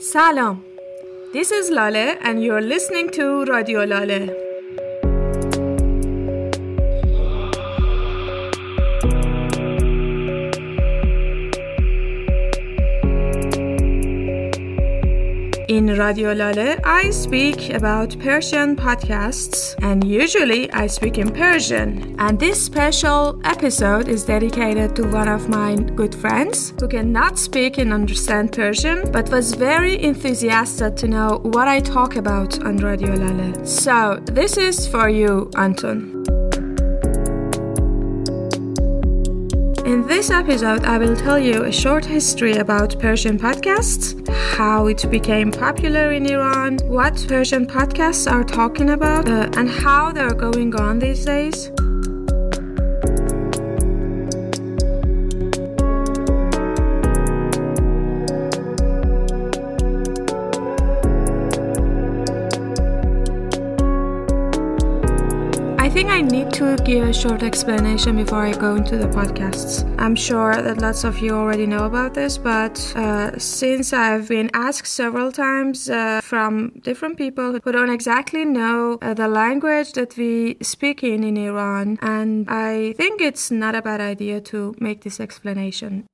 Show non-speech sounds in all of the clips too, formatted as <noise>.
Salam. This is Lale and you're listening to Radio Lale. In Radio Lale, I speak about Persian podcasts, and usually I speak in Persian. And this special episode is dedicated to one of my good friends who cannot speak and understand Persian, but was very enthusiastic to know what I talk about on Radio Lale. So, this is for you, Anton. In this episode, I will tell you a short history about Persian podcasts, how it became popular in Iran, what Persian podcasts are talking about, uh, and how they're going on these days. To give a short explanation before I go into the podcasts. I'm sure that lots of you already know about this, but uh, since I've been asked several times uh, from different people who don't exactly know uh, the language that we speak in in Iran, and I think it's not a bad idea to make this explanation.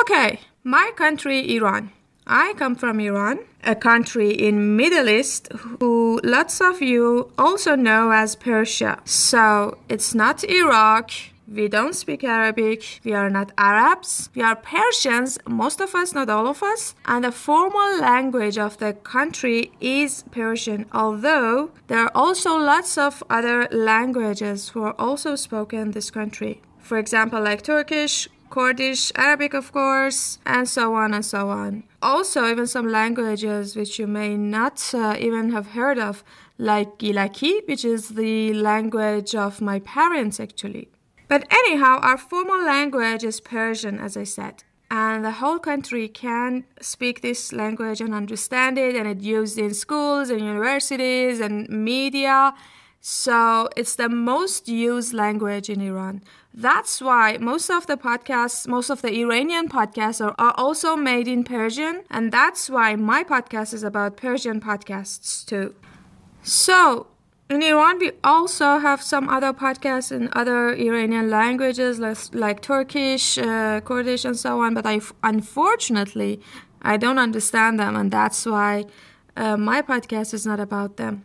Okay, my country, Iran. I come from Iran, a country in Middle East who lots of you also know as Persia. So it's not Iraq. We don't speak Arabic. We are not Arabs. We are Persians, most of us, not all of us. And the formal language of the country is Persian, although there are also lots of other languages who are also spoken in this country. For example, like Turkish, Kurdish, Arabic, of course, and so on and so on. Also, even some languages which you may not uh, even have heard of, like Gilaki, which is the language of my parents actually. But anyhow, our formal language is Persian, as I said. And the whole country can speak this language and understand it, and it's used in schools and universities and media. So it's the most used language in Iran. That's why most of the podcasts, most of the Iranian podcasts are, are, also made in Persian. And that's why my podcast is about Persian podcasts too. So in Iran, we also have some other podcasts in other Iranian languages like, like Turkish, uh, Kurdish, and so on. But I, unfortunately, I don't understand them. And that's why uh, my podcast is not about them.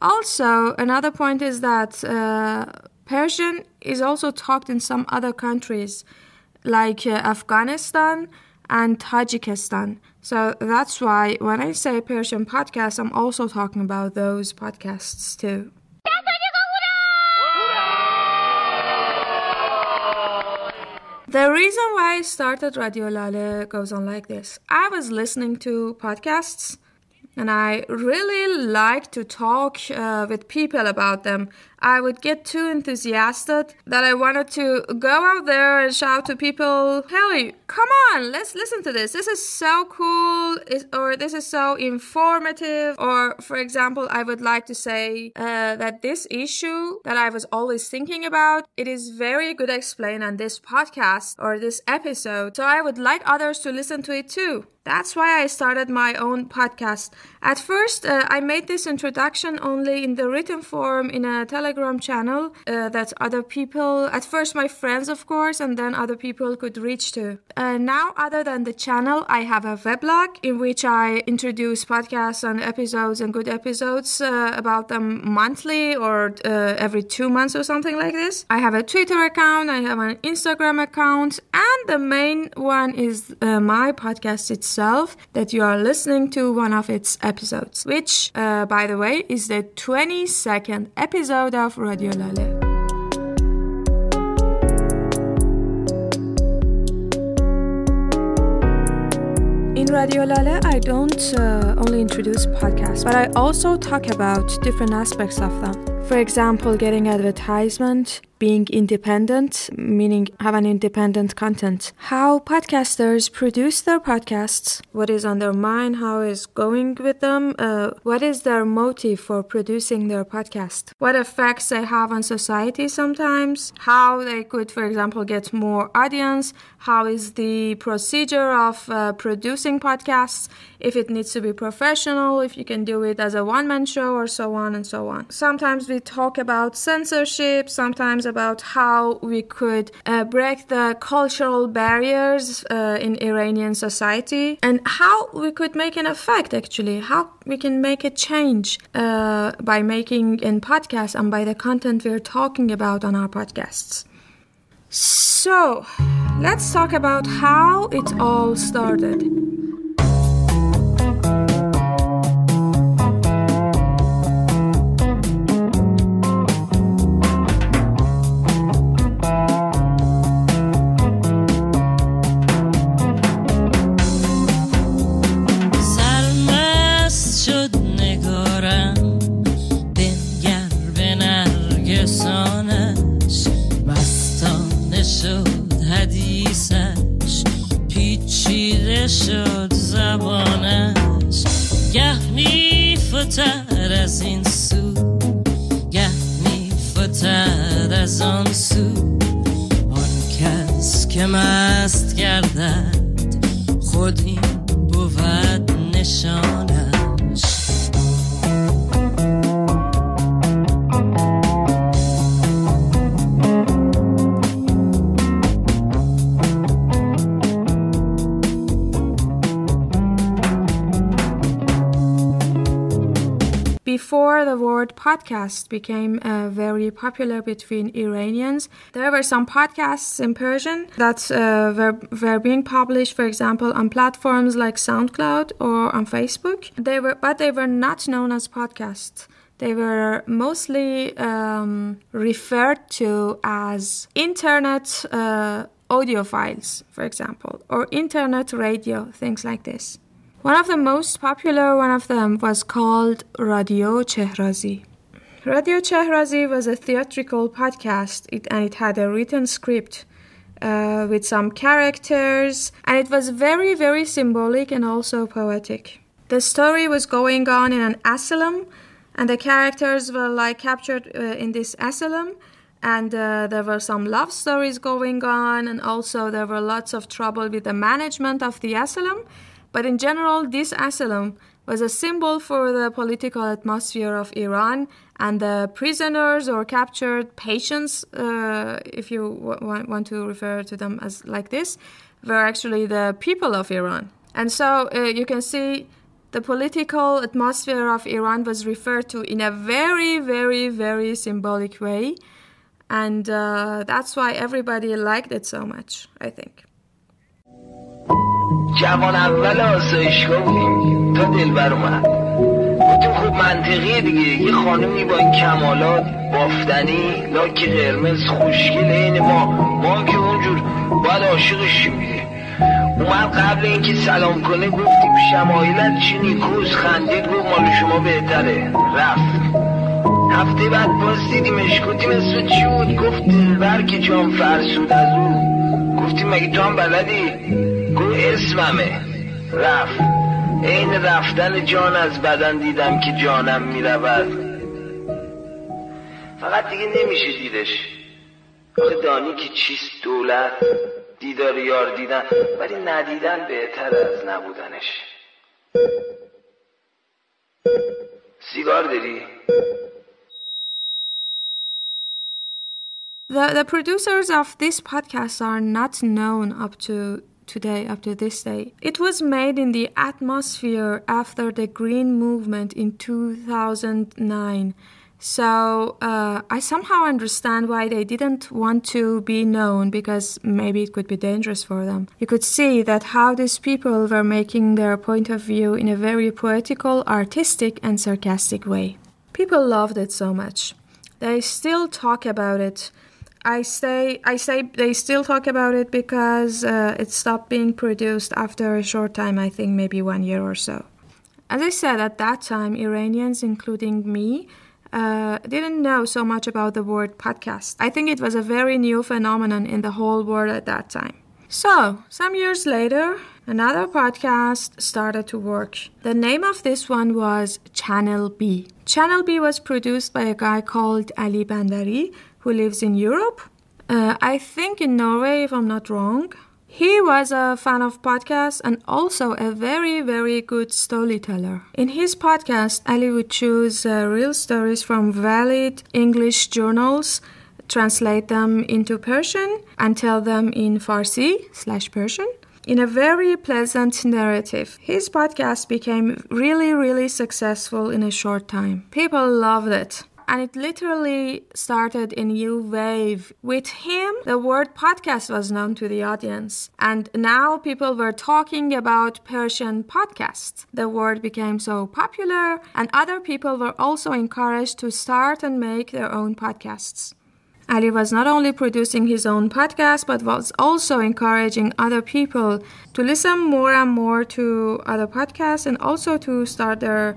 Also, another point is that uh, Persian is also talked in some other countries like uh, Afghanistan and Tajikistan. So that's why when I say Persian podcast, I'm also talking about those podcasts too. The reason why I started Radio Lale goes on like this. I was listening to podcasts and I really like to talk uh, with people about them. I would get too enthusiastic that I wanted to go out there and shout to people, "Hey, come on, let's listen to this. This is so cool," or "This is so informative." Or, for example, I would like to say uh, that this issue that I was always thinking about, it is very good explained on this podcast or this episode. So I would like others to listen to it too. That's why I started my own podcast. At first, uh, I made this introduction only in the written form in a Telegram channel uh, that other people, at first my friends, of course, and then other people could reach to. Uh, now, other than the channel, I have a weblog in which I introduce podcasts and episodes and good episodes uh, about them monthly or uh, every two months or something like this. I have a Twitter account, I have an Instagram account, and the main one is uh, my podcast itself that you are listening to one of its episodes, which, uh, by the way, is the 22nd episode of Radio Lale. In Radio Lale, I don't uh, only introduce podcasts, but I also talk about different aspects of them. For example, getting advertisement, being independent, meaning have an independent content. How podcasters produce their podcasts, what is on their mind, how is going with them, uh, what is their motive for producing their podcast, what effects they have on society sometimes, how they could, for example, get more audience, how is the procedure of uh, producing podcasts, if it needs to be professional, if you can do it as a one man show, or so on and so on. Sometimes we talk about censorship, sometimes about how we could uh, break the cultural barriers uh, in Iranian society and how we could make an effect actually, how we can make a change uh, by making in podcasts and by the content we're talking about on our podcasts. So, let's talk about how it all started. The word podcast became uh, very popular between Iranians, there were some podcasts in Persian that uh, were, were being published, for example, on platforms like SoundCloud or on Facebook. They were, but they were not known as podcasts. They were mostly um, referred to as internet uh, audio files, for example, or internet radio, things like this. One of the most popular one of them was called Radio Chehrazi. Radio Chehrazi was a theatrical podcast it, and it had a written script uh, with some characters and it was very very symbolic and also poetic. The story was going on in an asylum and the characters were like captured uh, in this asylum and uh, there were some love stories going on and also there were lots of trouble with the management of the asylum but in general, this asylum was a symbol for the political atmosphere of Iran, and the prisoners or captured patients, uh, if you w- want to refer to them as like this, were actually the people of Iran. And so uh, you can see the political atmosphere of Iran was referred to in a very, very, very symbolic way. And uh, that's why everybody liked it so much, I think. جوان اول آسایشگاه بودیم. تا دلبر اومد. گفتیم خوب منطقیه دیگه. یه خانمی با این کمالات بافتنی لاک قرمز خوشگل این ما. ما که اونجور باید عاشقش اومد قبل اینکه سلام کنه گفتیم شمایلت چی نیکوز خندید گفت مال شما بهتره. رفت. هفته بعد باز دیدیمش گفتیم اسم چی بود؟ گفت دلبر که جام فرسود از او. گفتیم مگه تو هم بلدی؟ گو اسممه. رفت. عین رفتن جان از بدن دیدم که جانم می‌رود. فقط دیگه نمیشه دیدش. آخه دانی که چیست دولت؟ دیدار یار دیدن. ولی ندیدن بهتر از نبودنش. سیگار داری؟ The, the producers of this podcast are not known up to today, to this day. It was made in the atmosphere after the Green Movement in 2009. So uh, I somehow understand why they didn't want to be known because maybe it could be dangerous for them. You could see that how these people were making their point of view in a very poetical, artistic, and sarcastic way. People loved it so much. They still talk about it I say I say they still talk about it because uh, it stopped being produced after a short time. I think maybe one year or so. As I said at that time, Iranians, including me, uh, didn't know so much about the word podcast. I think it was a very new phenomenon in the whole world at that time. So, some years later, another podcast started to work. The name of this one was Channel B. Channel B was produced by a guy called Ali Bandari, who lives in Europe. Uh, I think in Norway, if I'm not wrong. He was a fan of podcasts and also a very, very good storyteller. In his podcast, Ali would choose uh, real stories from valid English journals, translate them into Persian, and tell them in Farsi slash Persian in a very pleasant narrative. His podcast became really, really successful in a short time. People loved it and it literally started a new wave. With him, the word podcast was known to the audience, and now people were talking about Persian podcasts. The word became so popular, and other people were also encouraged to start and make their own podcasts. Ali was not only producing his own podcast, but was also encouraging other people to listen more and more to other podcasts and also to start their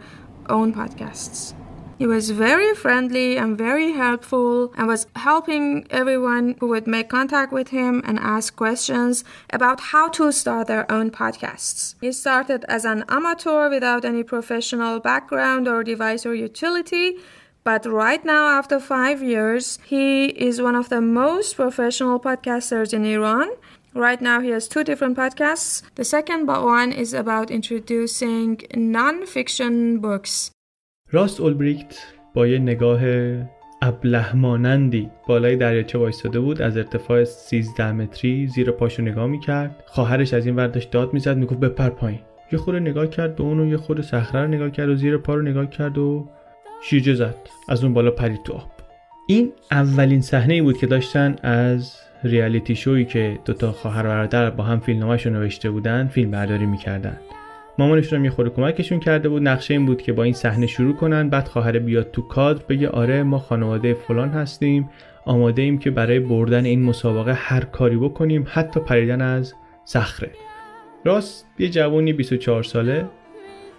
own podcasts. He was very friendly and very helpful and was helping everyone who would make contact with him and ask questions about how to start their own podcasts. He started as an amateur without any professional background or device or utility. But right now, after five years, he is one of the most professional podcasters in Iran. Right now, he has two different podcasts. The second one is about introducing non fiction books. راست اولبریکت با یه نگاه ابله مانندی بالای دریاچه وایستاده بود از ارتفاع 13 متری زیر پاشو نگاه می‌کرد. خواهرش از این ورداش داد می‌زد می‌گفت بپر پایین. یه خورده نگاه کرد به اونو یه خورده صخره رو نگاه کرد و زیر پا رو نگاه کرد و شیرجه زد. از اون بالا پرید تو آب. این اولین صحنه ای بود که داشتن از ریالیتی شویی که دوتا خواهر و برادر با هم فیلمنامه‌شو نوشته بودن فیلم برداری می‌کردن. مامانشون هم یه خورده کمکشون کرده بود. نقشه این بود که با این صحنه شروع کنن. بعد خواهر بیاد تو کادر بگه آره ما خانواده فلان هستیم. آماده ایم که برای بردن این مسابقه هر کاری بکنیم حتی پریدن از صخره. راست یه جوونی 24 ساله.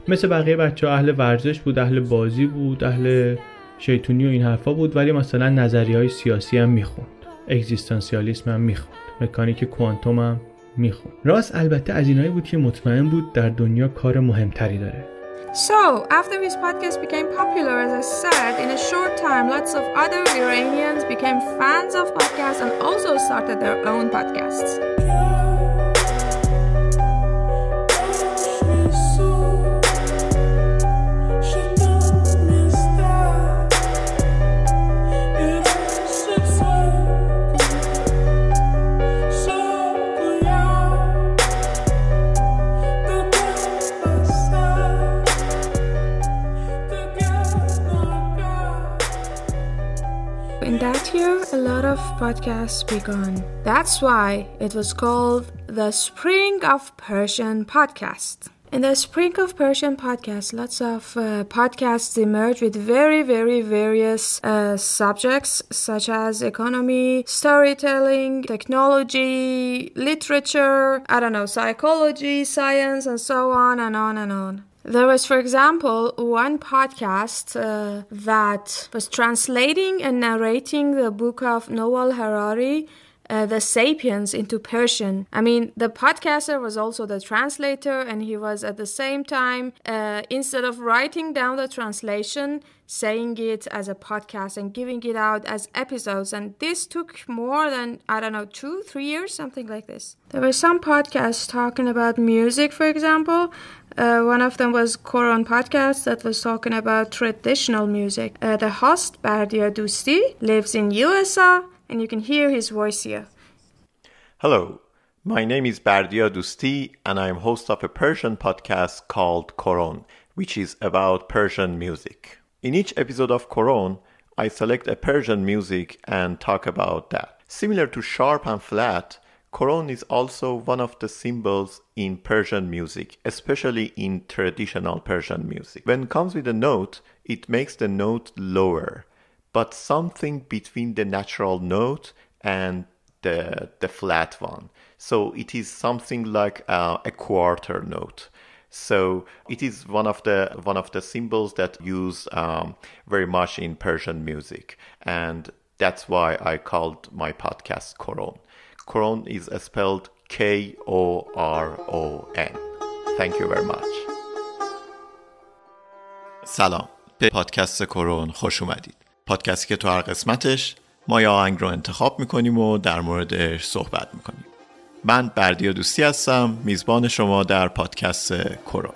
مثل بقیه بچه اهل ورزش بود اهل بازی بود اهل شیطونی و این حرفا بود ولی مثلا نظری های سیاسی هم می‌خوند. اگزیستانسیالیسم هم می‌خوند. مکانیک کوانتوم هم می‌خوند راست البته از اینایی بود که مطمئن بود در دنیا کار مهمتری داره So, after his podcast became popular, as I said, in a short time, lots of other Iranians became fans of podcasts and also started their own podcasts. That year, a lot of podcasts began. That's why it was called the Spring of Persian Podcast. In the Spring of Persian podcast, lots of uh, podcasts emerge with very, very various uh, subjects such as economy, storytelling, technology, literature, I don't know, psychology, science, and so on and on and on. There was, for example, one podcast uh, that was translating and narrating the book of Noah Harari uh, the Sapiens into Persian. I mean, the podcaster was also the translator, and he was at the same time, uh, instead of writing down the translation, saying it as a podcast and giving it out as episodes. And this took more than, I don't know, two, three years, something like this. There were some podcasts talking about music, for example. Uh, one of them was Koron podcast that was talking about traditional music. Uh, the host, Bardia Dusti, lives in USA and you can hear his voice here. Hello, my name is Bardia Dusti, and I am host of a Persian podcast called Koron, which is about Persian music. In each episode of Koron, I select a Persian music and talk about that. Similar to sharp and flat, Koron is also one of the symbols in Persian music, especially in traditional Persian music. When it comes with a note, it makes the note lower but something between the natural note and the, the flat one. So it is something like uh, a quarter note. So it is one of the one of the symbols that use um, very much in Persian music, and that's why I called my podcast Koron. Koron is spelled K O R O N. Thank you very much. سلام. به پادکست کرون خوش اومدید. پادکستی که تو هر قسمتش ما یا آهنگ رو انتخاب می‌کنیم و در موردش صحبت می‌کنیم. من بردیا دوستی هستم. میزبان شما در پادکست کرون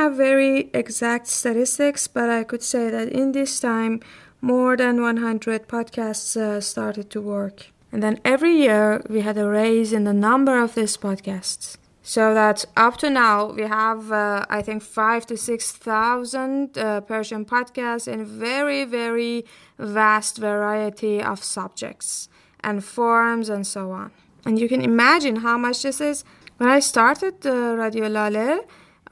have very exact statistics, but I could say that in this time, more than 100 podcasts uh, started to work. And then every year, we had a raise in the number of these podcasts. So that up to now, we have, uh, I think, five to 6,000 uh, Persian podcasts in very, very vast variety of subjects and forums and so on. And you can imagine how much this is. When I started uh, Radio Lale,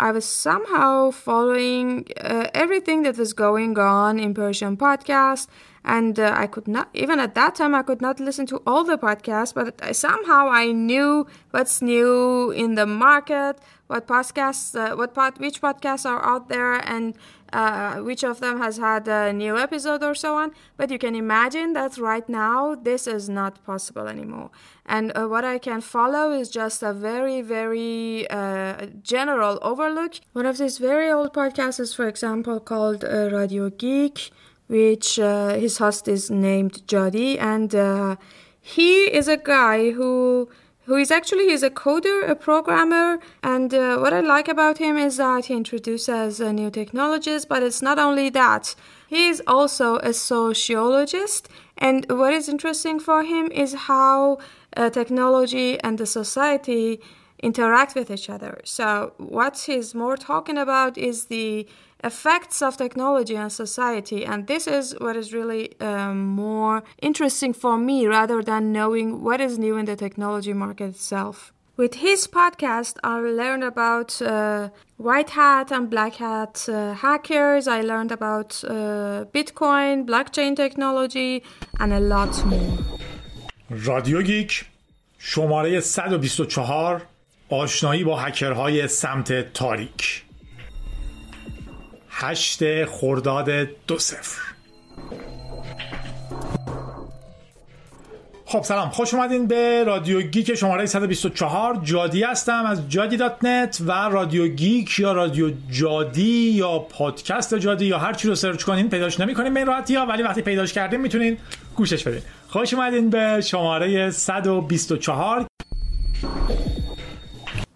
I was somehow following uh, everything that was going on in Persian podcast, and uh, I could not even at that time I could not listen to all the podcasts, but I, somehow I knew what's new in the market, what podcasts, uh, what pod, which podcasts are out there, and uh, which of them has had a new episode or so on. But you can imagine that right now this is not possible anymore. And uh, what I can follow is just a very, very uh, general overlook. One of these very old podcasts is, for example, called uh, Radio Geek, which uh, his host is named Jadi, and he is a guy who who is actually he's a coder, a programmer, and uh, what I like about him is that he introduces uh, new technologies. But it's not only that; he is also a sociologist, and what is interesting for him is how uh, technology and the society interact with each other. So what he's more talking about is the effects of technology on society and this is what is really um, more interesting for me rather than knowing what is new in the technology market itself with his podcast i learned about uh, white hat and black hat uh, hackers i learned about uh, bitcoin blockchain technology and a lot more رادیو گیک شماره 124 آشنایی با هکرهای سمت تاریک. هشت خرداد دو صفر. خب سلام. خوش اومدین به رادیو گیک شماره 124 جادی هستم از جادی دات نت و رادیو گیک یا رادیو جادی یا پادکست جادی یا هر چی رو سرچ کنین پیداش نمی‌کنین به راحتی ها ولی وقتی پیداش کردین می‌تونین گوشش بدین. خوش اومدین به شماره 124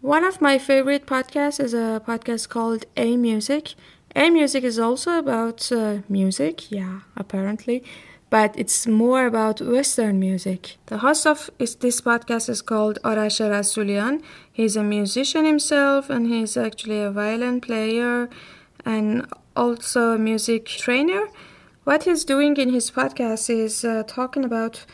One of my favorite podcasts is a podcast called A Music. A Music is also about uh, music, yeah, apparently, but it's more about Western music. The host of this podcast is called Arash Rasulian. He's a musician himself, and he's actually a violin player and also a music trainer. What he's doing in his podcast is uh, talking about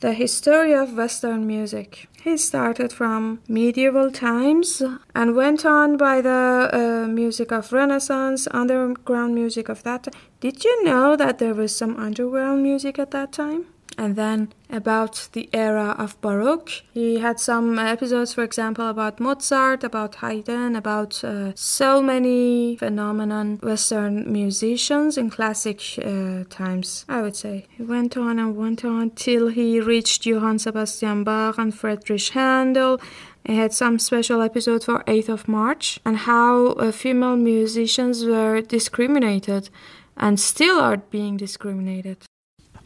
the history of Western music. He started from medieval times and went on by the uh, music of Renaissance, underground music of that. Did you know that there was some underground music at that time? And then about the era of Baroque. He had some episodes, for example, about Mozart, about Haydn, about uh, so many phenomenon Western musicians in classic uh, times, I would say. He went on and went on till he reached Johann Sebastian Bach and Friedrich Handel. He had some special episode for 8th of March and how uh, female musicians were discriminated and still are being discriminated.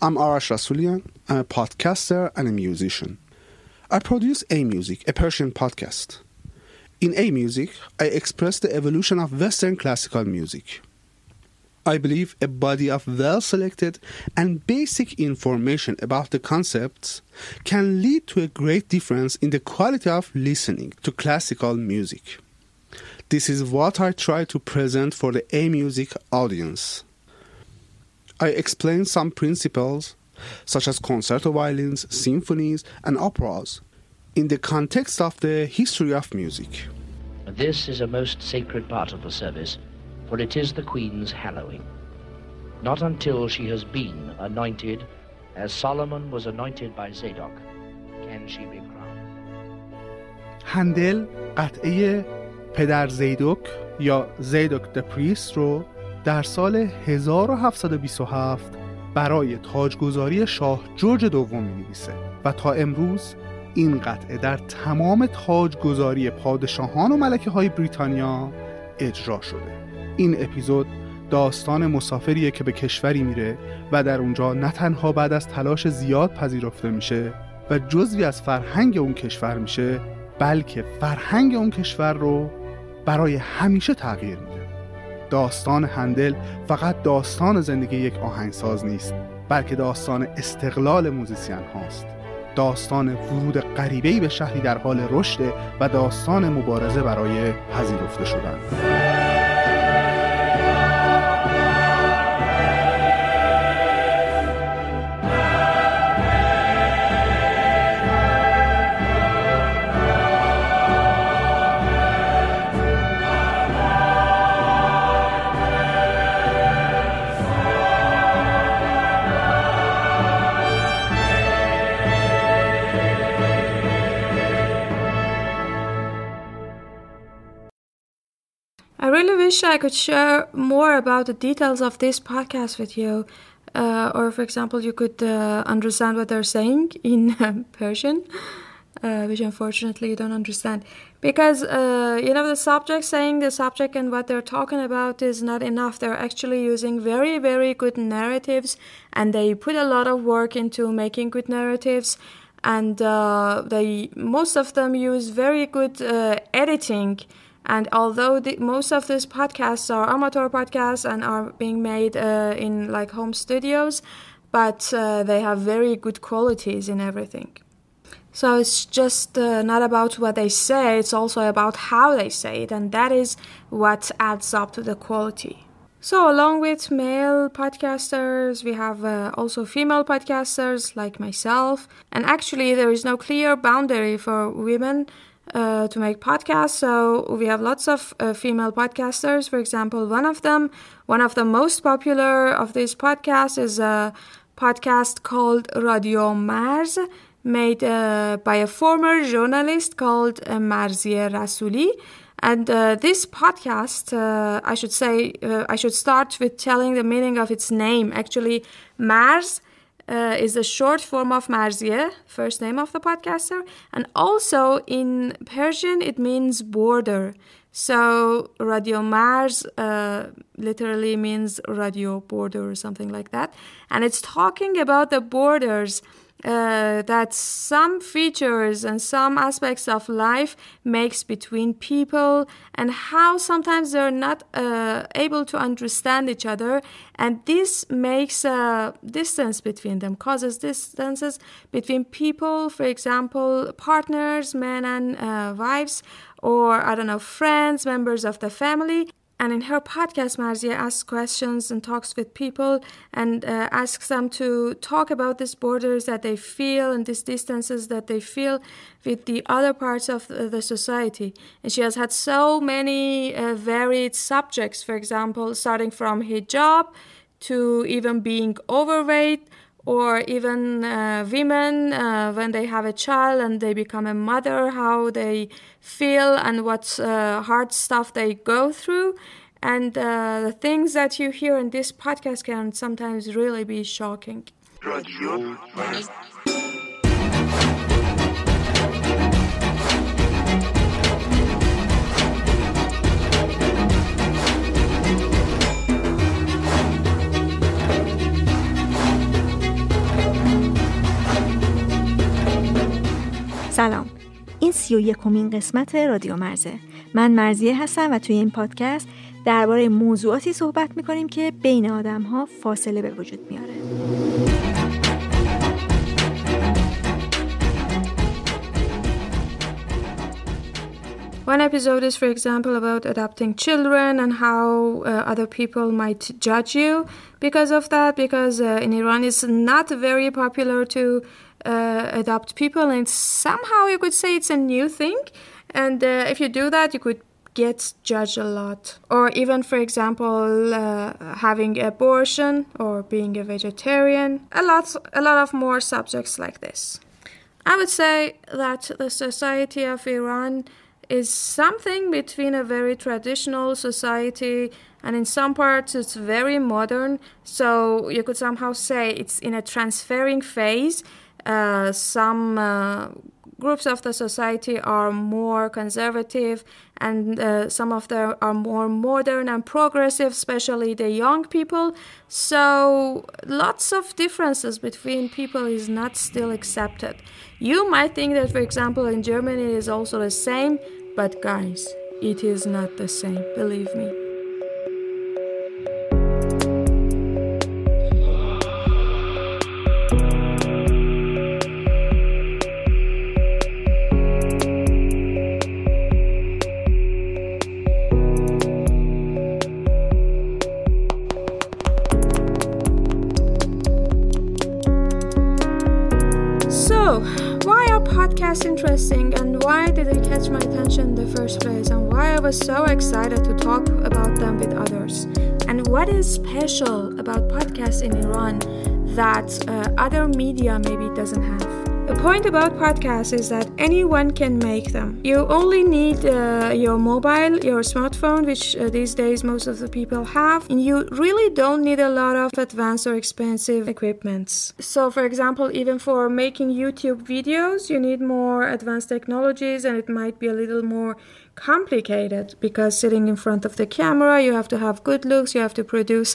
I'm Arash Rasulian. I'm a podcaster and a musician. I produce A Music, a Persian podcast. In A Music, I express the evolution of Western classical music. I believe a body of well selected and basic information about the concepts can lead to a great difference in the quality of listening to classical music. This is what I try to present for the A Music audience. I explain some principles, such as concerto violins, symphonies, and operas, in the context of the history of music. This is a most sacred part of the service, for it is the Queen's hallowing. Not until she has been anointed, as Solomon was anointed by Zadok, can she be crowned. هندل قطعه پدر زیدوک یا زیدوک د پریست رو در سال 1727 برای تاجگذاری شاه جورج دوم می نویسه و تا امروز این قطعه در تمام تاجگذاری پادشاهان و ملکه های بریتانیا اجرا شده. این اپیزود داستان مسافریه که به کشوری میره و در اونجا نه تنها بعد از تلاش زیاد پذیرفته میشه و جزوی از فرهنگ اون کشور میشه بلکه فرهنگ اون کشور رو برای همیشه تغییر میده. داستان هندل فقط داستان زندگی یک آهنگساز نیست بلکه داستان استقلال موزیسین هاست. داستان ورود غریبه‌ای به شهری در حال رشد و داستان مبارزه برای پذیرفته شدن. I could share more about the details of this podcast with you. Uh, or, for example, you could uh, understand what they're saying <laughs> in um, Persian, uh, which unfortunately you don't understand. Because, uh, you know, the subject saying the subject and what they're talking about is not enough. They're actually using very, very good narratives, and they put a lot of work into making good narratives. And uh, they most of them use very good uh, editing and although the, most of these podcasts are amateur podcasts and are being made uh, in like home studios, but uh, they have very good qualities in everything. So it's just uh, not about what they say, it's also about how they say it, and that is what adds up to the quality. So, along with male podcasters, we have uh, also female podcasters like myself, and actually, there is no clear boundary for women uh, to make podcasts. So we have lots of uh, female podcasters. For example, one of them, one of the most popular of these podcasts, is a podcast called Radio Mars, made uh, by a former journalist called uh, Marzieh Rasouli. And uh, this podcast, uh, I should say, uh, I should start with telling the meaning of its name. Actually, Mars uh, is a short form of Marzieh, first name of the podcaster, and also in Persian it means border. So Radio Mars uh, literally means radio border or something like that, and it's talking about the borders. Uh, that some features and some aspects of life makes between people and how sometimes they're not uh, able to understand each other. And this makes a distance between them causes distances between people for example partners men and uh, wives or i don't know friends members of the family and in her podcast, Marzieh asks questions and talks with people and uh, asks them to talk about these borders that they feel and these distances that they feel with the other parts of the society. And she has had so many uh, varied subjects, for example, starting from hijab to even being overweight or even uh, women uh, when they have a child and they become a mother how they feel and what uh, hard stuff they go through. And uh, the things that you hear in this podcast can sometimes really be shocking سلام این سی و یکمین قسمت رادیو مرزه من مرزیه هستم و توی این پادکست درباره موضوعاتی صحبت می‌کنیم که بین آدم ها فاصله به وجود میاره One episode is, for example, about adopting children and how uh, other people might judge you because of that. Because uh, in Iran, it's not very popular to uh, adopt people, and somehow you could say it's a new thing. And uh, if you do that, you could get judged a lot. Or even, for example, uh, having abortion or being a vegetarian. A lot, a lot of more subjects like this. I would say that the society of Iran is something between a very traditional society and in some parts it's very modern. So you could somehow say it's in a transferring phase. Uh, some uh, groups of the society are more conservative and uh, some of them are more modern and progressive especially the young people so lots of differences between people is not still accepted you might think that for example in germany it is also the same but guys, it is not the same, believe me. Podcast interesting and why did they catch my attention in the first place and why I was so excited to talk about them with others. And what is special about podcasts in Iran that uh, other media maybe doesn't have? The point about podcasts is that anyone can make them. You only need uh, your mobile, your smartphone, which uh, these days most of the people have, and you really don't need a lot of advanced or expensive equipments. So, for example, even for making YouTube videos, you need more advanced technologies, and it might be a little more complicated because sitting in front of the camera, you have to have good looks, you have to produce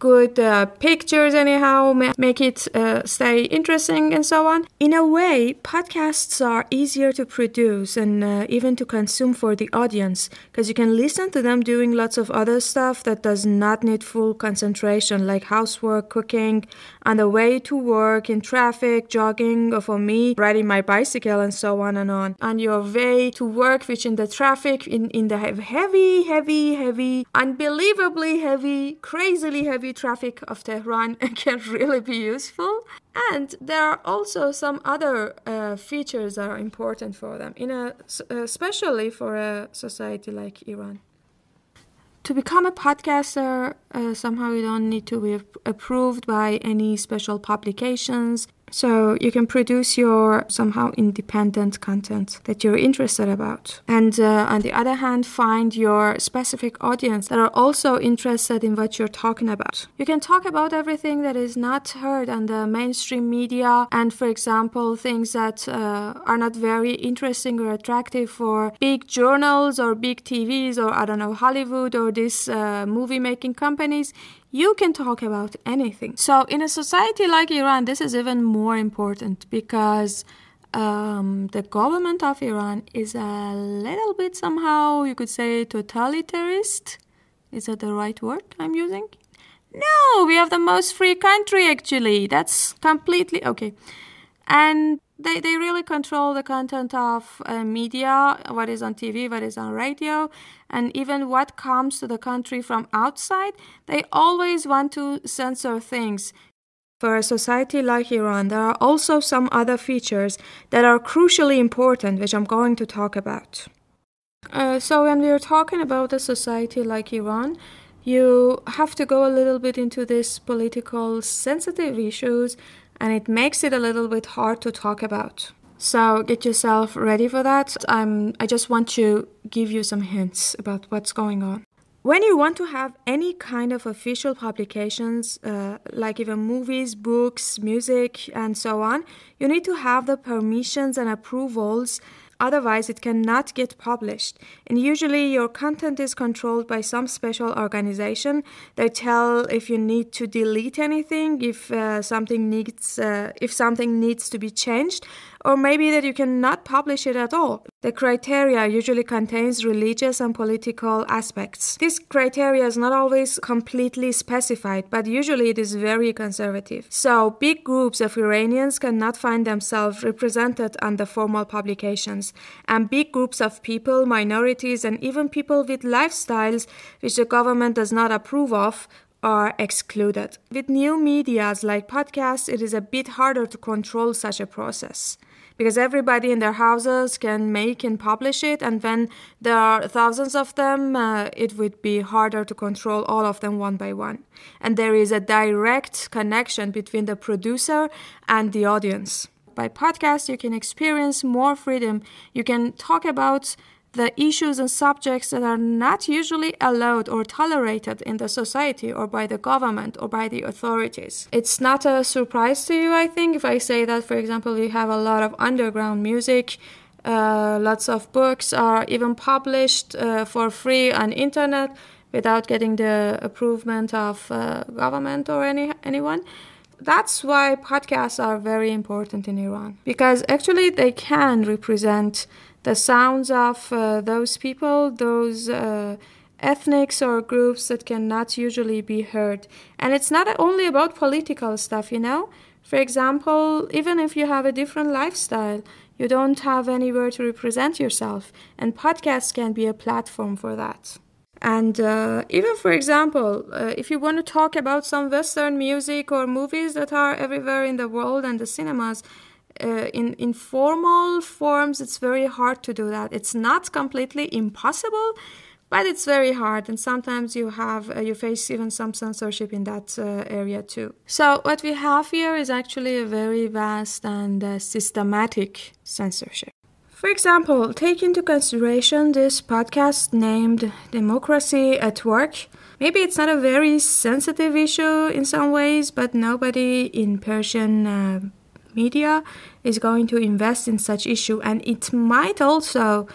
good uh, pictures anyhow make it uh, stay interesting and so on. In a way podcasts are easier to produce and uh, even to consume for the audience because you can listen to them doing lots of other stuff that does not need full concentration like housework cooking on the way to work in traffic jogging or for me riding my bicycle and so on and on on your way to work which in the traffic in, in the heavy heavy heavy unbelievably heavy crazily heavy traffic of Tehran <laughs> can really be useful. And there are also some other uh, features that are important for them, in a, especially for a society like Iran. To become a podcaster, uh, somehow you don't need to be approved by any special publications. So you can produce your somehow independent content that you're interested about. And uh, on the other hand, find your specific audience that are also interested in what you're talking about. You can talk about everything that is not heard on the mainstream media and, for example, things that uh, are not very interesting or attractive for big journals or big TVs or, I don't know, Hollywood or these uh, movie making companies you can talk about anything. So, in a society like Iran, this is even more important because um, the government of Iran is a little bit somehow, you could say, totalitarist. Is that the right word I'm using? No, we have the most free country actually. That's completely okay. And they, they really control the content of uh, media, what is on TV, what is on radio, and even what comes to the country from outside. They always want to censor things. For a society like Iran, there are also some other features that are crucially important, which I'm going to talk about. Uh, so, when we are talking about a society like Iran, you have to go a little bit into these political sensitive issues and it makes it a little bit hard to talk about. So get yourself ready for that. I'm, I just want to give you some hints about what's going on. When you want to have any kind of official publications, uh, like even movies, books, music, and so on, you need to have the permissions and approvals Otherwise, it cannot get published. And usually, your content is controlled by some special organization. They tell if you need to delete anything, if uh, something needs, uh, if something needs to be changed, or maybe that you cannot publish it at all. The criteria usually contains religious and political aspects. This criteria is not always completely specified, but usually it is very conservative. So big groups of Iranians cannot find themselves represented on the formal publications, and big groups of people, minorities, and even people with lifestyles which the government does not approve of are excluded. With new medias like podcasts, it is a bit harder to control such a process because everybody in their houses can make and publish it and when there are thousands of them uh, it would be harder to control all of them one by one. And there is a direct connection between the producer and the audience. By podcast you can experience more freedom. You can talk about the issues and subjects that are not usually allowed or tolerated in the society or by the government or by the authorities. It's not a surprise to you, I think, if I say that, for example, we have a lot of underground music. Uh, lots of books are even published uh, for free on internet without getting the approval of uh, government or any anyone that's why podcasts are very important in Iran because actually they can represent the sounds of uh, those people, those uh, ethnics or groups that cannot usually be heard. And it's not only about political stuff, you know? For example, even if you have a different lifestyle, you don't have anywhere to represent yourself, and podcasts can be a platform for that. And uh, even, for example, uh, if you want to talk about some Western music or movies that are everywhere in the world and the cinemas, uh, in informal forms, it's very hard to do that. It's not completely impossible, but it's very hard, and sometimes you have uh, you face even some censorship in that uh, area too. So what we have here is actually a very vast and uh, systematic censorship. For example, take into consideration this podcast named Democracy at Work. Maybe it's not a very sensitive issue in some ways, but nobody in Persian uh, media is going to invest in such issue and it might also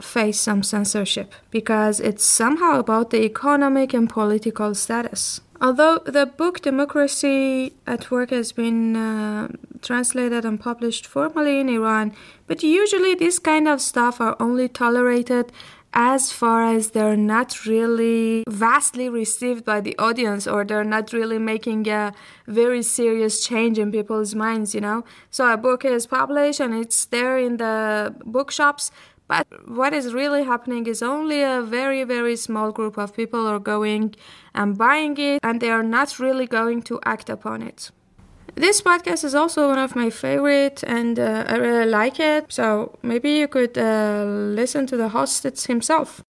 face some censorship because it's somehow about the economic and political status. Although the book Democracy at Work has been uh, translated and published formally in Iran, but usually this kind of stuff are only tolerated as far as they're not really vastly received by the audience or they're not really making a very serious change in people's minds, you know. So a book is published and it's there in the bookshops, but what is really happening is only a very, very small group of people are going and buying it and they are not really going to act upon it. This podcast is also one of my favorite, and uh, I really like it. So maybe you could uh, listen to the host himself.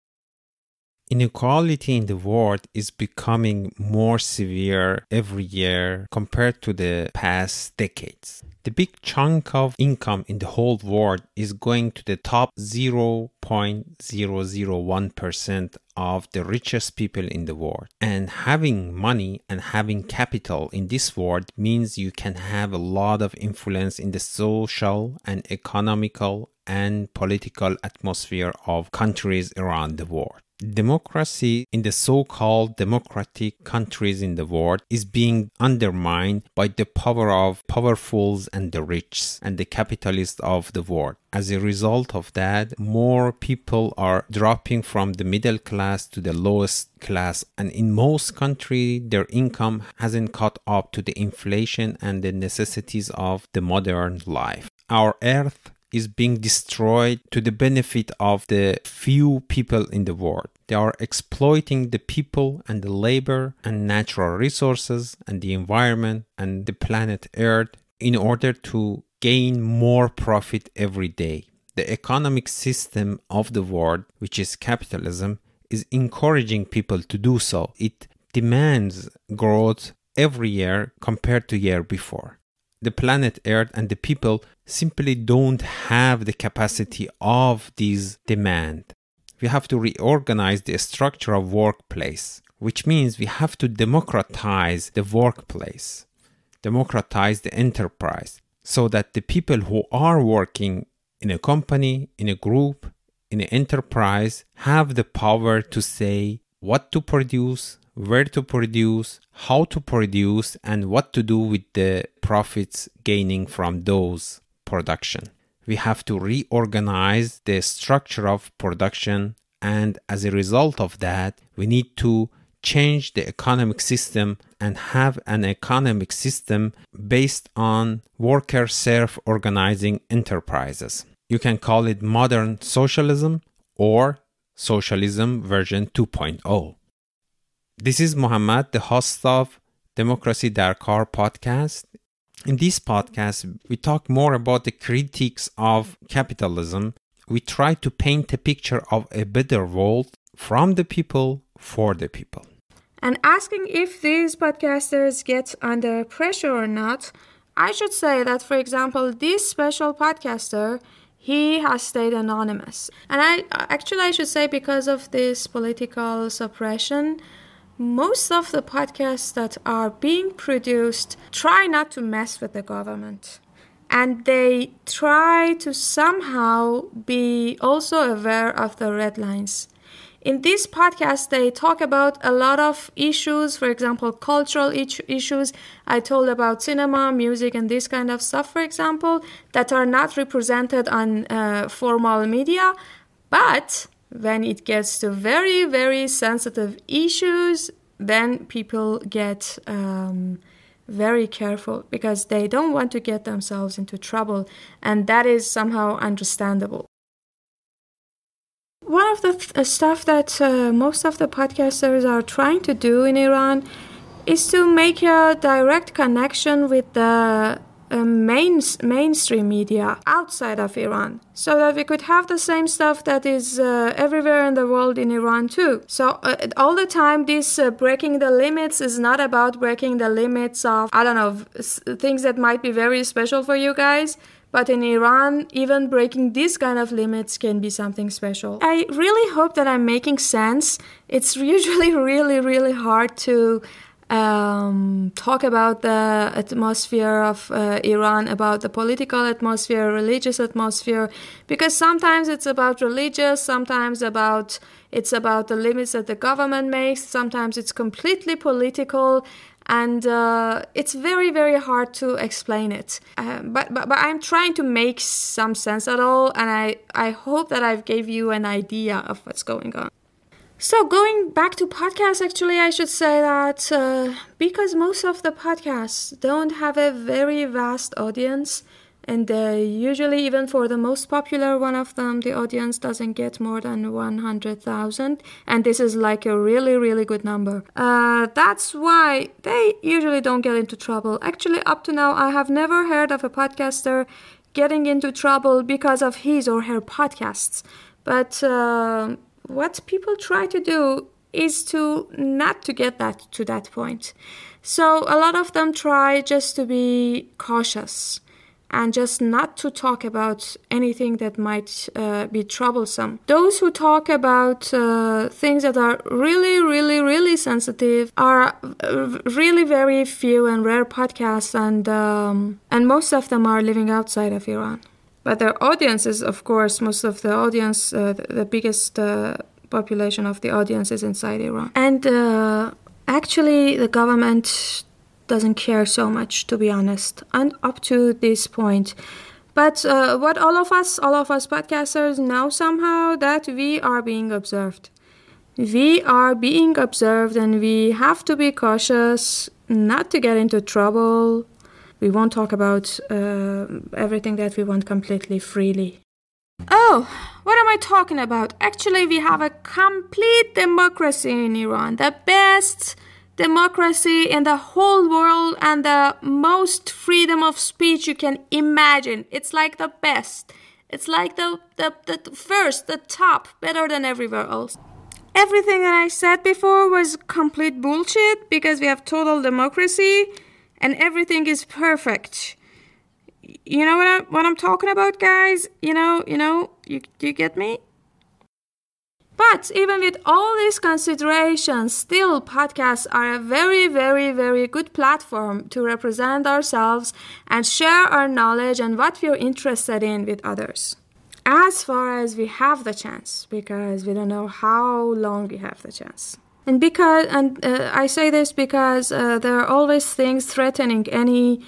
Inequality in the world is becoming more severe every year compared to the past decades. The big chunk of income in the whole world is going to the top 0.001% of the richest people in the world. And having money and having capital in this world means you can have a lot of influence in the social and economical and political atmosphere of countries around the world democracy in the so called democratic countries in the world is being undermined by the power of powerfuls and the rich and the capitalists of the world. As a result of that, more people are dropping from the middle class to the lowest class, and in most countries, their income hasn't caught up to the inflation and the necessities of the modern life. Our earth is being destroyed to the benefit of the few people in the world. They are exploiting the people and the labor and natural resources and the environment and the planet Earth in order to gain more profit every day. The economic system of the world, which is capitalism, is encouraging people to do so. It demands growth every year compared to year before the planet Earth and the people simply don't have the capacity of this demand. We have to reorganize the structure of workplace, which means we have to democratize the workplace, democratize the enterprise, so that the people who are working in a company, in a group, in an enterprise have the power to say what to produce, where to produce, how to produce, and what to do with the profits gaining from those production. We have to reorganize the structure of production, and as a result of that, we need to change the economic system and have an economic system based on worker self organizing enterprises. You can call it modern socialism or socialism version 2.0. This is Mohammed, the host of Democracy Dar podcast. In this podcast, we talk more about the critiques of capitalism. We try to paint a picture of a better world from the people for the people. And asking if these podcasters get under pressure or not, I should say that, for example, this special podcaster, he has stayed anonymous. And I actually, I should say, because of this political suppression, most of the podcasts that are being produced try not to mess with the government. And they try to somehow be also aware of the red lines. In this podcast, they talk about a lot of issues, for example, cultural issues. I told about cinema, music, and this kind of stuff, for example, that are not represented on uh, formal media. But when it gets to very, very sensitive issues, then people get um, very careful because they don't want to get themselves into trouble, and that is somehow understandable. One of the th- uh, stuff that uh, most of the podcasters are trying to do in Iran is to make a direct connection with the main mainstream media outside of Iran, so that we could have the same stuff that is uh, everywhere in the world in Iran too. So uh, all the time, this uh, breaking the limits is not about breaking the limits of I don't know things that might be very special for you guys but in Iran, even breaking these kind of limits can be something special. I really hope that I'm making sense. It's <laughs> usually really, really hard to um, talk about the atmosphere of uh, Iran, about the political atmosphere, religious atmosphere, because sometimes it's about religious, sometimes about it's about the limits that the government makes, sometimes it's completely political and uh, it's very very hard to explain it. Uh, but, but but i'm trying to make some sense at all and i i hope that i've gave you an idea of what's going on so going back to podcasts actually i should say that uh, because most of the podcasts don't have a very vast audience and uh, usually even for the most popular one of them the audience doesn't get more than 100000 and this is like a really really good number. Uh, that's why they usually don't get into trouble. Actually up to now i have never heard of a podcaster getting into trouble because of his or her podcasts. But uh, what people try to do is to not to get that to that point so a lot of them try just to be cautious and just not to talk about anything that might uh, be troublesome. Those who talk about uh, things that are really, really, really sensitive are uh, really very few and rare podcasts, and um, and most of them are living outside of Iran. But their audiences, of course, most of the audience, uh, the, the, biggest uh, population of the audience is inside Iran, and uh, actually the government doesn't care so much, to be honest, and up to this point. But uh, what all of us, all of us podcasters know somehow that we are being observed. We are being observed and we have to be cautious not to get into trouble. We won't talk about uh, everything that we want completely freely. Oh, what am I talking about? Actually, we have a complete democracy in Iran, the best democracy in the whole world and the most freedom of speech you can imagine. It's like the best. It's like the, the, the first, the top, better than everywhere else. Everything that I said before was complete bullshit because we have total democracy and everything is perfect. You know what I'm, what I'm talking about, guys? You know, you know, you, you get me? But even with all these considerations, still podcasts are a very, very, very good platform to represent ourselves and share our knowledge and what we're interested in with others. As far as we have the chance, because we don't know how long we have the chance. And because, and uh, I say this because uh, there are always things threatening any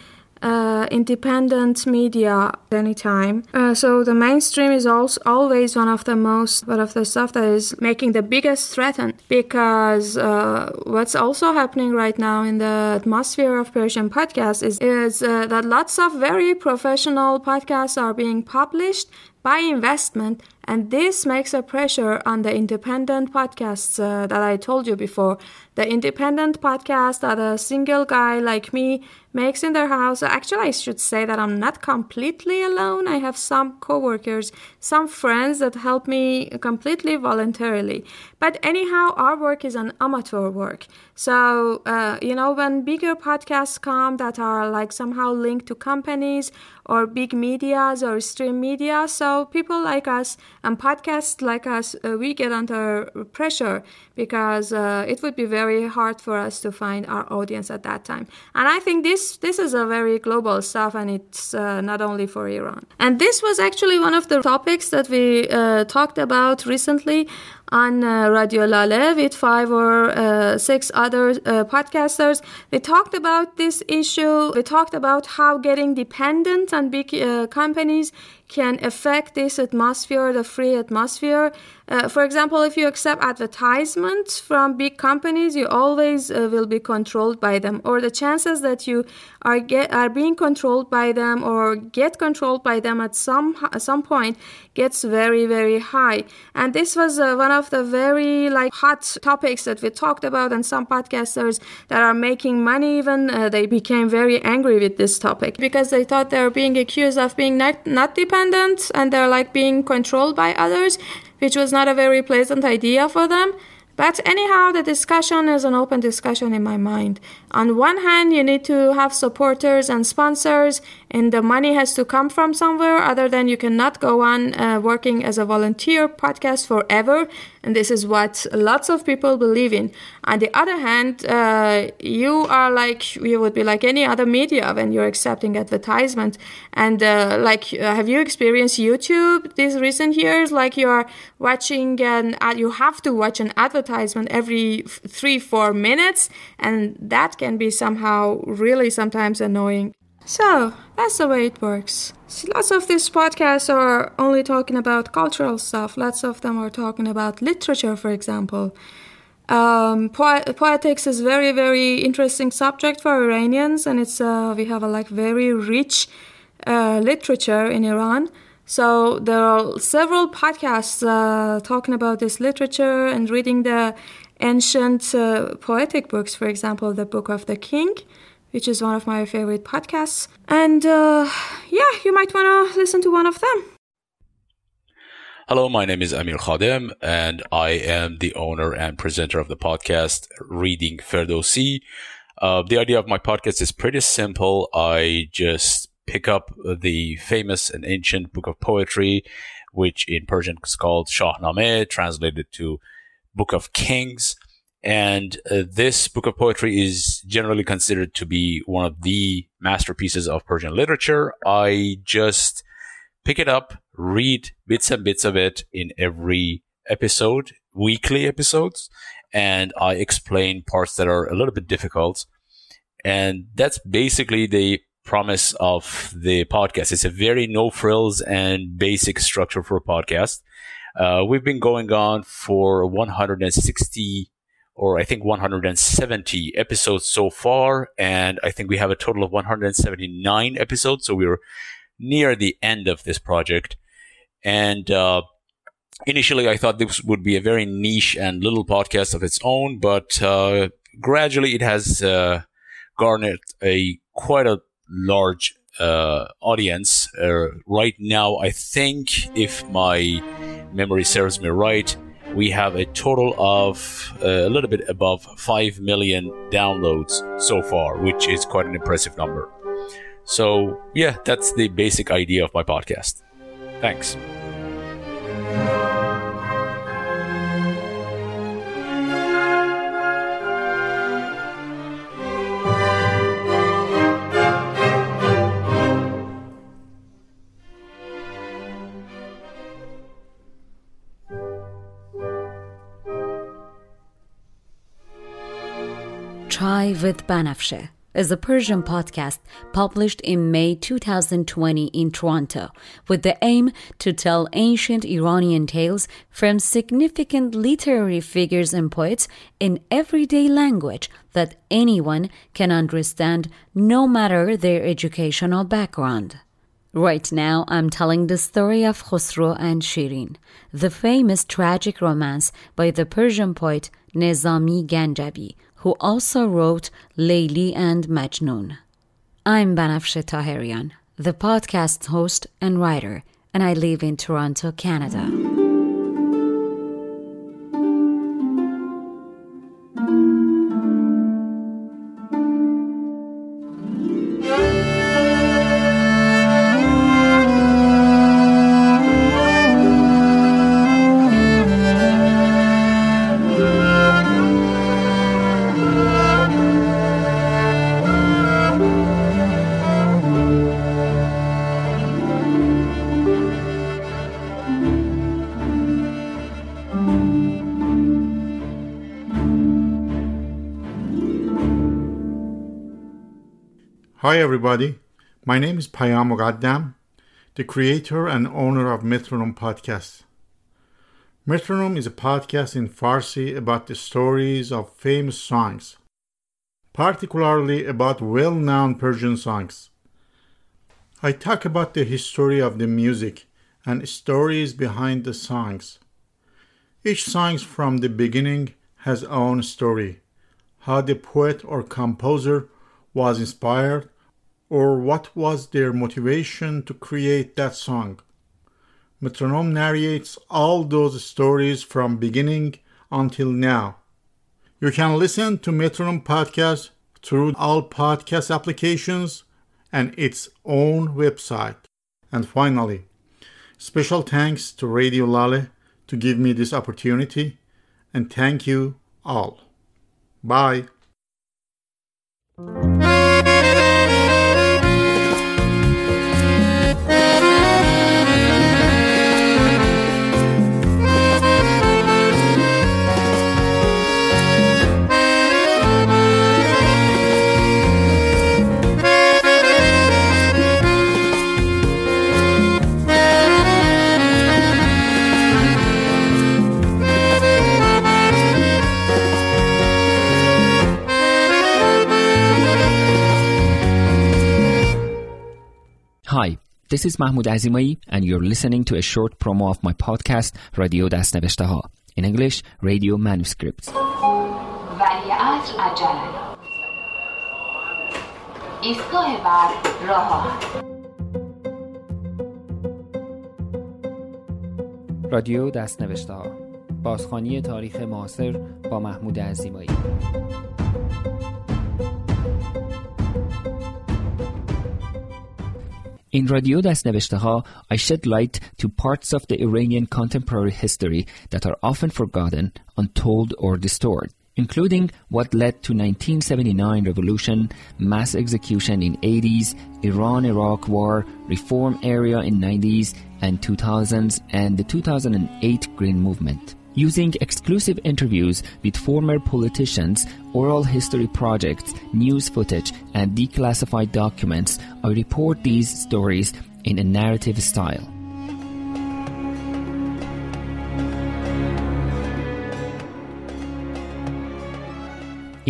uh, independent media anytime. Uh, so the mainstream is also always one of the most, one of the stuff that is making the biggest threat because uh, what's also happening right now in the atmosphere of Persian podcasts is, is uh, that lots of very professional podcasts are being published by investment and this makes a pressure on the independent podcasts uh, that I told you before the independent podcast that a single guy like me makes in their house. Actually, I should say that I'm not completely alone. I have some coworkers, some friends that help me completely voluntarily. But anyhow, our work is an amateur work. So, uh, you know, when bigger podcasts come that are like somehow linked to companies or big medias or stream media, so people like us and podcasts like us, uh, we get under pressure because uh, it would be very hard for us to find our audience at that time. And I think this this is a very global stuff, and it's uh, not only for Iran. And this was actually one of the topics that we uh, talked about recently on uh, Radio Lale with five or uh, six other uh, podcasters. We talked about this issue. We talked about how getting dependent on big companies can affect this atmosphere, the free atmosphere. Uh, for example, if you accept advertisements from big companies, you always uh, will be controlled by them, or the chances that you are get are being controlled by them or get controlled by them at some at some point gets very very high. And this was uh, one of the very like hot topics that we talked about, and some podcasters that are making money even uh, they became very angry with this topic because they thought they were being accused of being not not dependent independent and they're like being controlled by others, which was not a very pleasant idea for them. But anyhow, the discussion is an open discussion in my mind. On one hand, you need to have supporters and sponsors, and the money has to come from somewhere other than you cannot go on uh, working as a volunteer podcast forever and this is what lots of people believe in. On the other hand, uh, you are like you would be like any other media when you're accepting advertisement. And uh, like, uh, have you experienced YouTube these recent years? Like you're watching and you have to watch an advertisement every three four minutes, and that can be somehow really sometimes annoying. So that's the way it works. See, lots of these podcasts are only talking about cultural stuff. Lots of them are talking about literature, for example. Um, po- poetics is very, very interesting subject for Iranians, and it's uh, we have a like very rich uh, literature in Iran. So there are several podcasts uh, talking about this literature and reading the ancient uh, poetic books, for example, the Book of the King which is one of my favorite podcasts. And uh, yeah, you might want to listen to one of them. Hello, my name is Amir Khadem, and I am the owner and presenter of the podcast Reading Ferdowsi. Uh, the idea of my podcast is pretty simple. I just pick up the famous and ancient book of poetry, which in Persian is called Shahnameh, translated to Book of Kings and uh, this book of poetry is generally considered to be one of the masterpieces of Persian literature. I just pick it up, read bits and bits of it in every episode, weekly episodes, and I explain parts that are a little bit difficult. And that's basically the promise of the podcast. It's a very no frills and basic structure for a podcast. Uh, we've been going on for 160 or I think 170 episodes so far. And I think we have a total of 179 episodes. So we're near the end of this project. And, uh, initially I thought this would be a very niche and little podcast of its own, but, uh, gradually it has, uh, garnered a quite a large, uh, audience. Uh, right now, I think if my memory serves me right, we have a total of uh, a little bit above 5 million downloads so far, which is quite an impressive number. So, yeah, that's the basic idea of my podcast. Thanks. Chai with Banafshe is a Persian podcast published in May 2020 in Toronto with the aim to tell ancient Iranian tales from significant literary figures and poets in everyday language that anyone can understand no matter their educational background. Right now, I'm telling the story of Khosrow and Shirin, the famous tragic romance by the Persian poet Nezami Ganjavi, who also wrote Layli and Majnun. I'm Banafshe Taherian, the podcast's host and writer, and I live in Toronto, Canada. Hi, everybody. My name is Payam Muqaddam, the creator and owner of Metronome Podcast. Metronome is a podcast in Farsi about the stories of famous songs, particularly about well known Persian songs. I talk about the history of the music and stories behind the songs. Each song from the beginning has own story, how the poet or composer was inspired or what was their motivation to create that song. Metronome narrates all those stories from beginning until now. You can listen to Metronome podcast through all podcast applications and its own website. And finally, special thanks to Radio Lale to give me this opportunity and thank you all. Bye. Hi, this is Mahmoud Azimai, and you're listening to a short promo of my podcast, Radio ها. In English, Radio Manuscripts. ولی عصر عجله ایستگاه بعد راه آهن. رادیو دستنوشته ها بازخوانی تاریخ معاصر با محمود عزیمایی In Radio Dastneveshteha, I shed light to parts of the Iranian contemporary history that are often forgotten, untold, or distorted, including what led to 1979 revolution, mass execution in 80s, Iran-Iraq war, reform area in 90s and 2000s, and the 2008 Green Movement. Using exclusive interviews with former politicians, oral history projects, news footage, and declassified documents, I report these stories in a narrative style.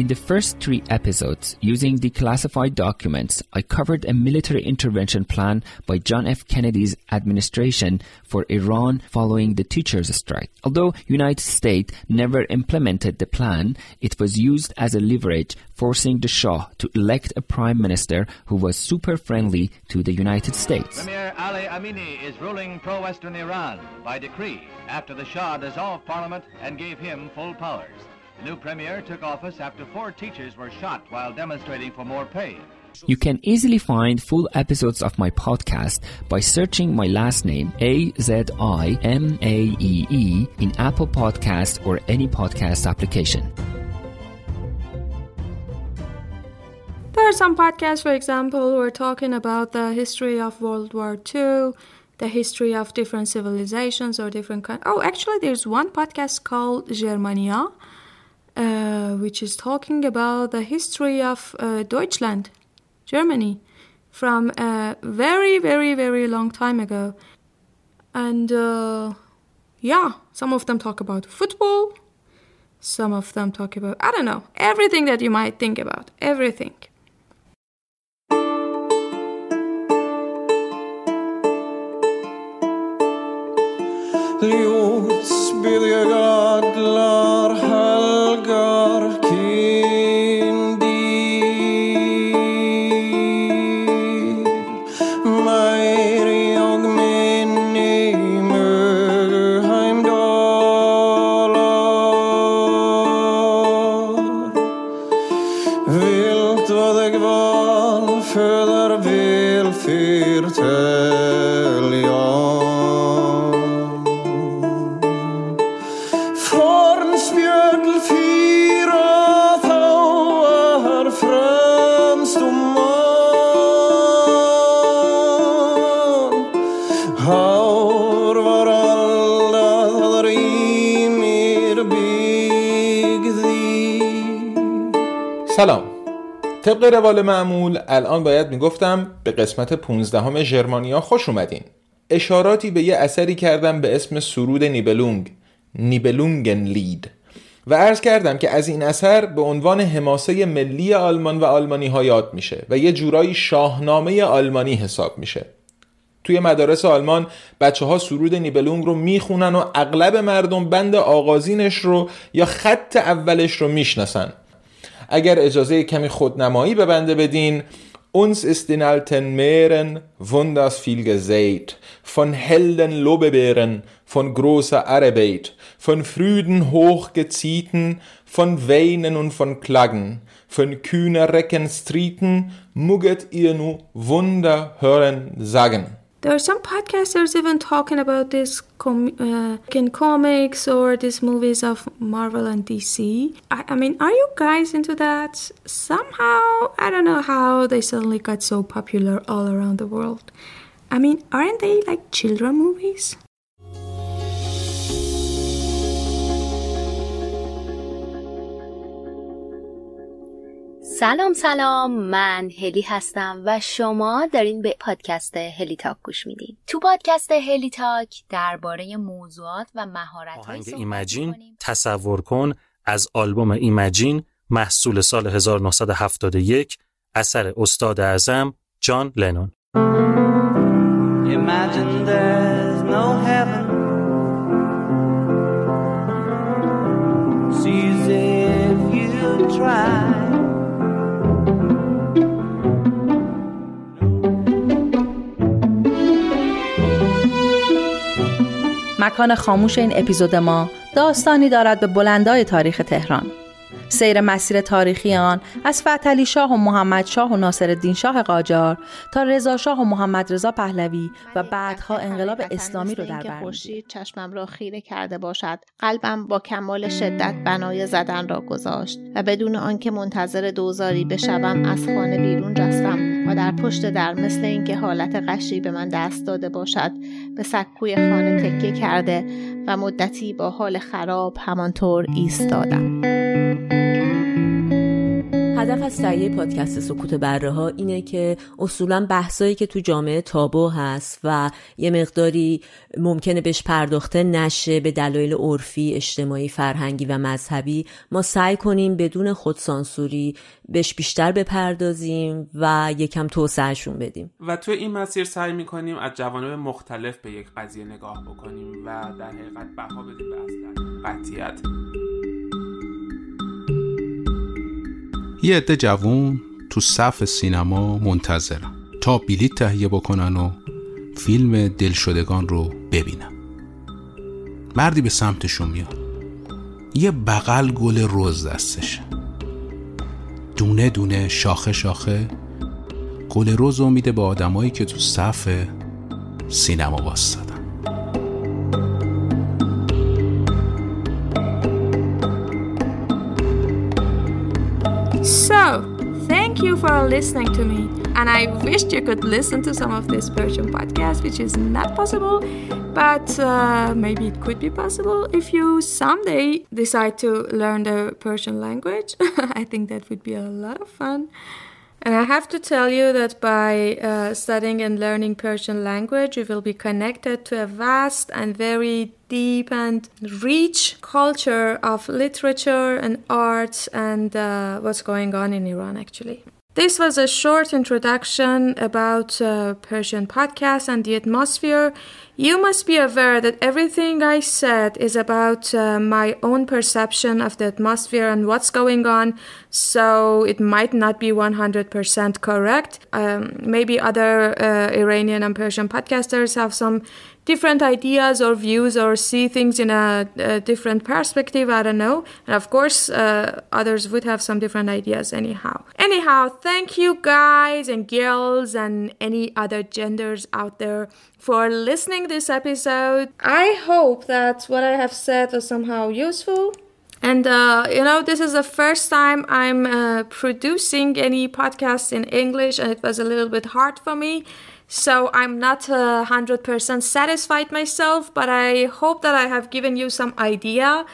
In the first three episodes, using declassified documents, I covered a military intervention plan by John F. Kennedy's administration for Iran following the teachers' strike. Although United States never implemented the plan, it was used as a leverage forcing the Shah to elect a prime minister who was super friendly to the United States. Premier Ali Amini is ruling pro-Western Iran by decree after the Shah dissolved parliament and gave him full powers. The new premier took office after four teachers were shot while demonstrating for more pay. You can easily find full episodes of my podcast by searching my last name, A Z I M A E E, in Apple Podcast or any podcast application. There are some podcasts, for example, who are talking about the history of World War II, the history of different civilizations or different countries. Oh, actually, there's one podcast called Germania, uh, which is talking about the history of uh, Deutschland, Germany, from a very, very, very long time ago. And uh, yeah, some of them talk about football, some of them talk about, I don't know, everything that you might think about, everything. Fyrtäljan روال معمول الان باید می‌گفتم به قسمت 15 همه ژرمانیا خوش اومدین. اشاراتی به یه اثری کردم به اسم سرود نیبلونگ نیبلونگن لید و عرض کردم که از این اثر به عنوان حماسه ملی آلمان و آلمانی ها یاد میشه و یه جورایی شاهنامه آلمانی حساب میشه. توی مدارس آلمان بچه ها سرود نیبلونگ رو می‌خونن و اغلب مردم بند آغازینش رو یا خط اولش رو می‌شناسن. اگر اجازه کمی خودنمایی به بنده بدین Uns ist in alten Meeren wunders viel gesät, von Helden Lobebeeren, von großer Arbeit, von Früden hochgezieten, von Weinen und von Klagen, von kühner Recken Strieten, mugget ihr nu Wunder hören sagen. There are some podcasters even talking about this com- uh, in comics or these movies of Marvel and DC. I, I mean, are you guys into that? Somehow, I don't know how they suddenly got so popular all around the world. I mean, aren't they like children movies? سلام سلام من هلی هستم و شما دارین به پادکست هلی تاک گوش میدین تو پادکست هلی تاک درباره موضوعات و مهارت آهنگ ایمجین تصور کن از آلبوم ایمجین محصول سال 1971 اثر استاد اعظم جان لنون Imagine there's no heaven. Sees if you try. مکان خاموش این اپیزود ما داستانی دارد به بلندای تاریخ تهران. سیر مسیر تاریخی آن از فتلی شاه و محمد شاه و ناصر الدین شاه قاجار تا رضا شاه و محمد رضا پهلوی و بعدها انقلاب اسلامی رو در بر چشمم را خیره کرده باشد قلبم با کمال شدت بنای زدن را گذاشت و بدون آنکه منتظر دوزاری بشوم از خانه بیرون رستم و در پشت در مثل اینکه حالت قشری به من دست داده باشد به سکوی خانه تکیه کرده و مدتی با حال خراب همانطور ایستادم. هدف از تهیه پادکست سکوت بره ها اینه که اصولا بحثایی که تو جامعه تابو هست و یه مقداری ممکنه بهش پرداخته نشه به دلایل عرفی، اجتماعی، فرهنگی و مذهبی. ما سعی کنیم بدون خودسانسوری بهش بیشتر بپردازیم و یکم توسعهشون بدیم. و تو این مسیر سعی می‌کنیم از جوانب مختلف به یک قضیه نگاه بکنیم و در حقیقت بها بدیم به اصلا قطیت یه عده جوون تو صف سینما منتظرن تا بلیت تهیه بکنن و فیلم دلشدگان رو ببینن. مردی به سمتشون میاد. یه بغل گل روز دستشه. دونه دونه شاخه شاخه گل روز رو میده به آدمایی که تو صف سینما واسطن thank you for listening to me. And I wished you could listen to some of this Persian podcast, which is not possible, but uh, maybe it could be possible if you someday decide to learn the Persian language. <laughs> I think that would be a lot of fun. And I have to tell you that by uh, studying and learning Persian language, you will be connected to a vast and very deep and rich culture of literature and arts and uh, what's going on in Iran, actually. This was a short introduction about uh, Persian podcasts and the atmosphere You must be aware that everything I said is about uh, my own perception of the atmosphere and what's going on, so it might not be 100% correct. Um, maybe other uh, Iranian and Persian podcasters have some different ideas or views or see things in a, a different perspective. I don't know. And of course, uh, others would have some different ideas anyhow. Anyhow, thank you guys and girls and any other genders out there for listening this episode. I hope that what I have said was somehow useful. And uh, you know, this is the first time I'm uh, producing any podcast in English, and it was a little bit hard for me. So I'm not uh, 100% satisfied myself, but I hope that I have given you some idea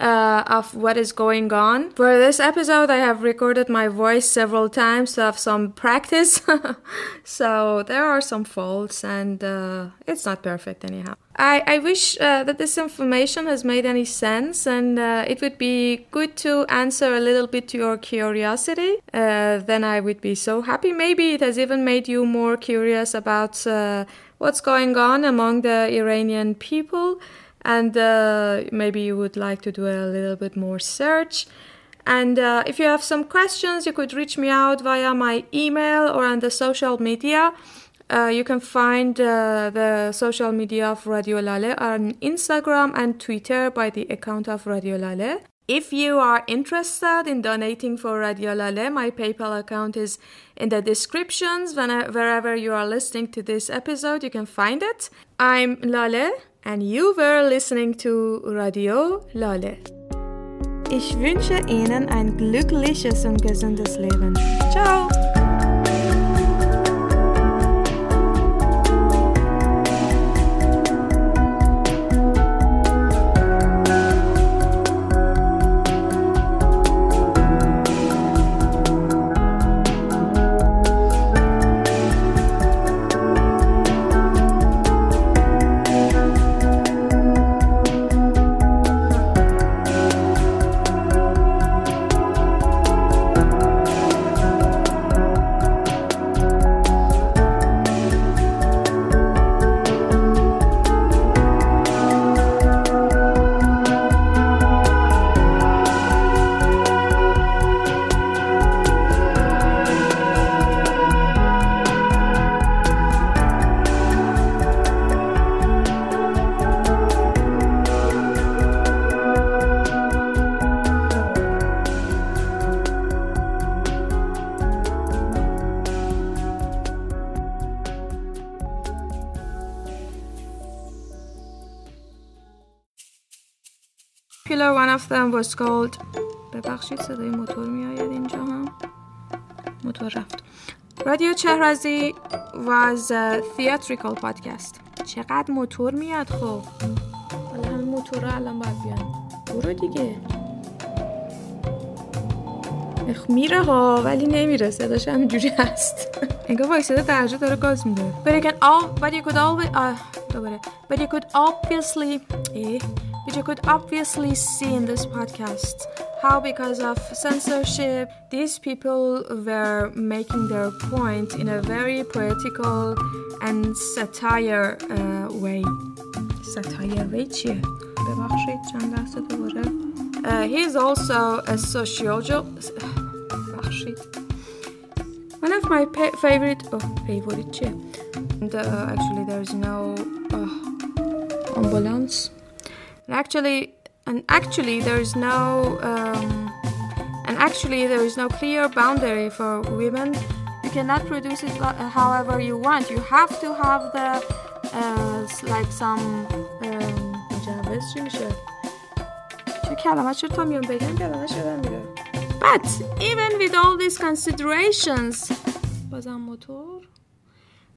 uh, of what is going on. For this episode, I have recorded my voice several times to have some practice. <laughs> so there are some faults, and uh, it's not perfect anyhow. I, I wish uh, that this information has made any sense, and uh, it would be good to answer a little bit to your curiosity. Uh, then I would be so happy. Maybe it has even made you more curious about uh, what's going on among the Iranian people, and uh, maybe you would like to do a little bit more search. And uh, if you have some questions, you could reach me out via my email or on the social media. Uh, you can find uh, the social media of Radio Lale on Instagram and Twitter by the account of Radio Lale. If you are interested in donating for Radio Lale, my PayPal account is in the descriptions. When, wherever you are listening to this episode, you can find it. I'm Lale, and you were listening to Radio Lale. Ich wünsche Ihnen ein glückliches und gesundes Leben. Ciao! Was called ببخشید صدای موتور میآید اینجا هم. موتور رفت. رادیو چهرازی was a theatrical podcast. چقدر موتور میاد خب حالا همین موتور الان باید بیان. برو دیگه. اخ میره ها ولی نمیره. صداش همینجوری هست. <laughs> انگار وایساده درجا داره گاز میده. But you can all but you could always uh, دوباره. But you could obviously eh, but you could obviously see in this podcast how because of censorship these people were making their point in a very poetical and satire uh, way satire way چیه؟ ببخشید چند لحظه دوباره uh, he is also a sociologist ببخشید one of my pa- favorite oh favorite چیه؟ and uh, actually there's no uh, ambulance and actually and actually there is no um, and actually there is no clear boundary for women you cannot produce it however you want you have to have the uh, like some مجوز چی میشه چه کلمه چرا تا میان بگم کلمه شده میره but even with all these considerations بازم موتور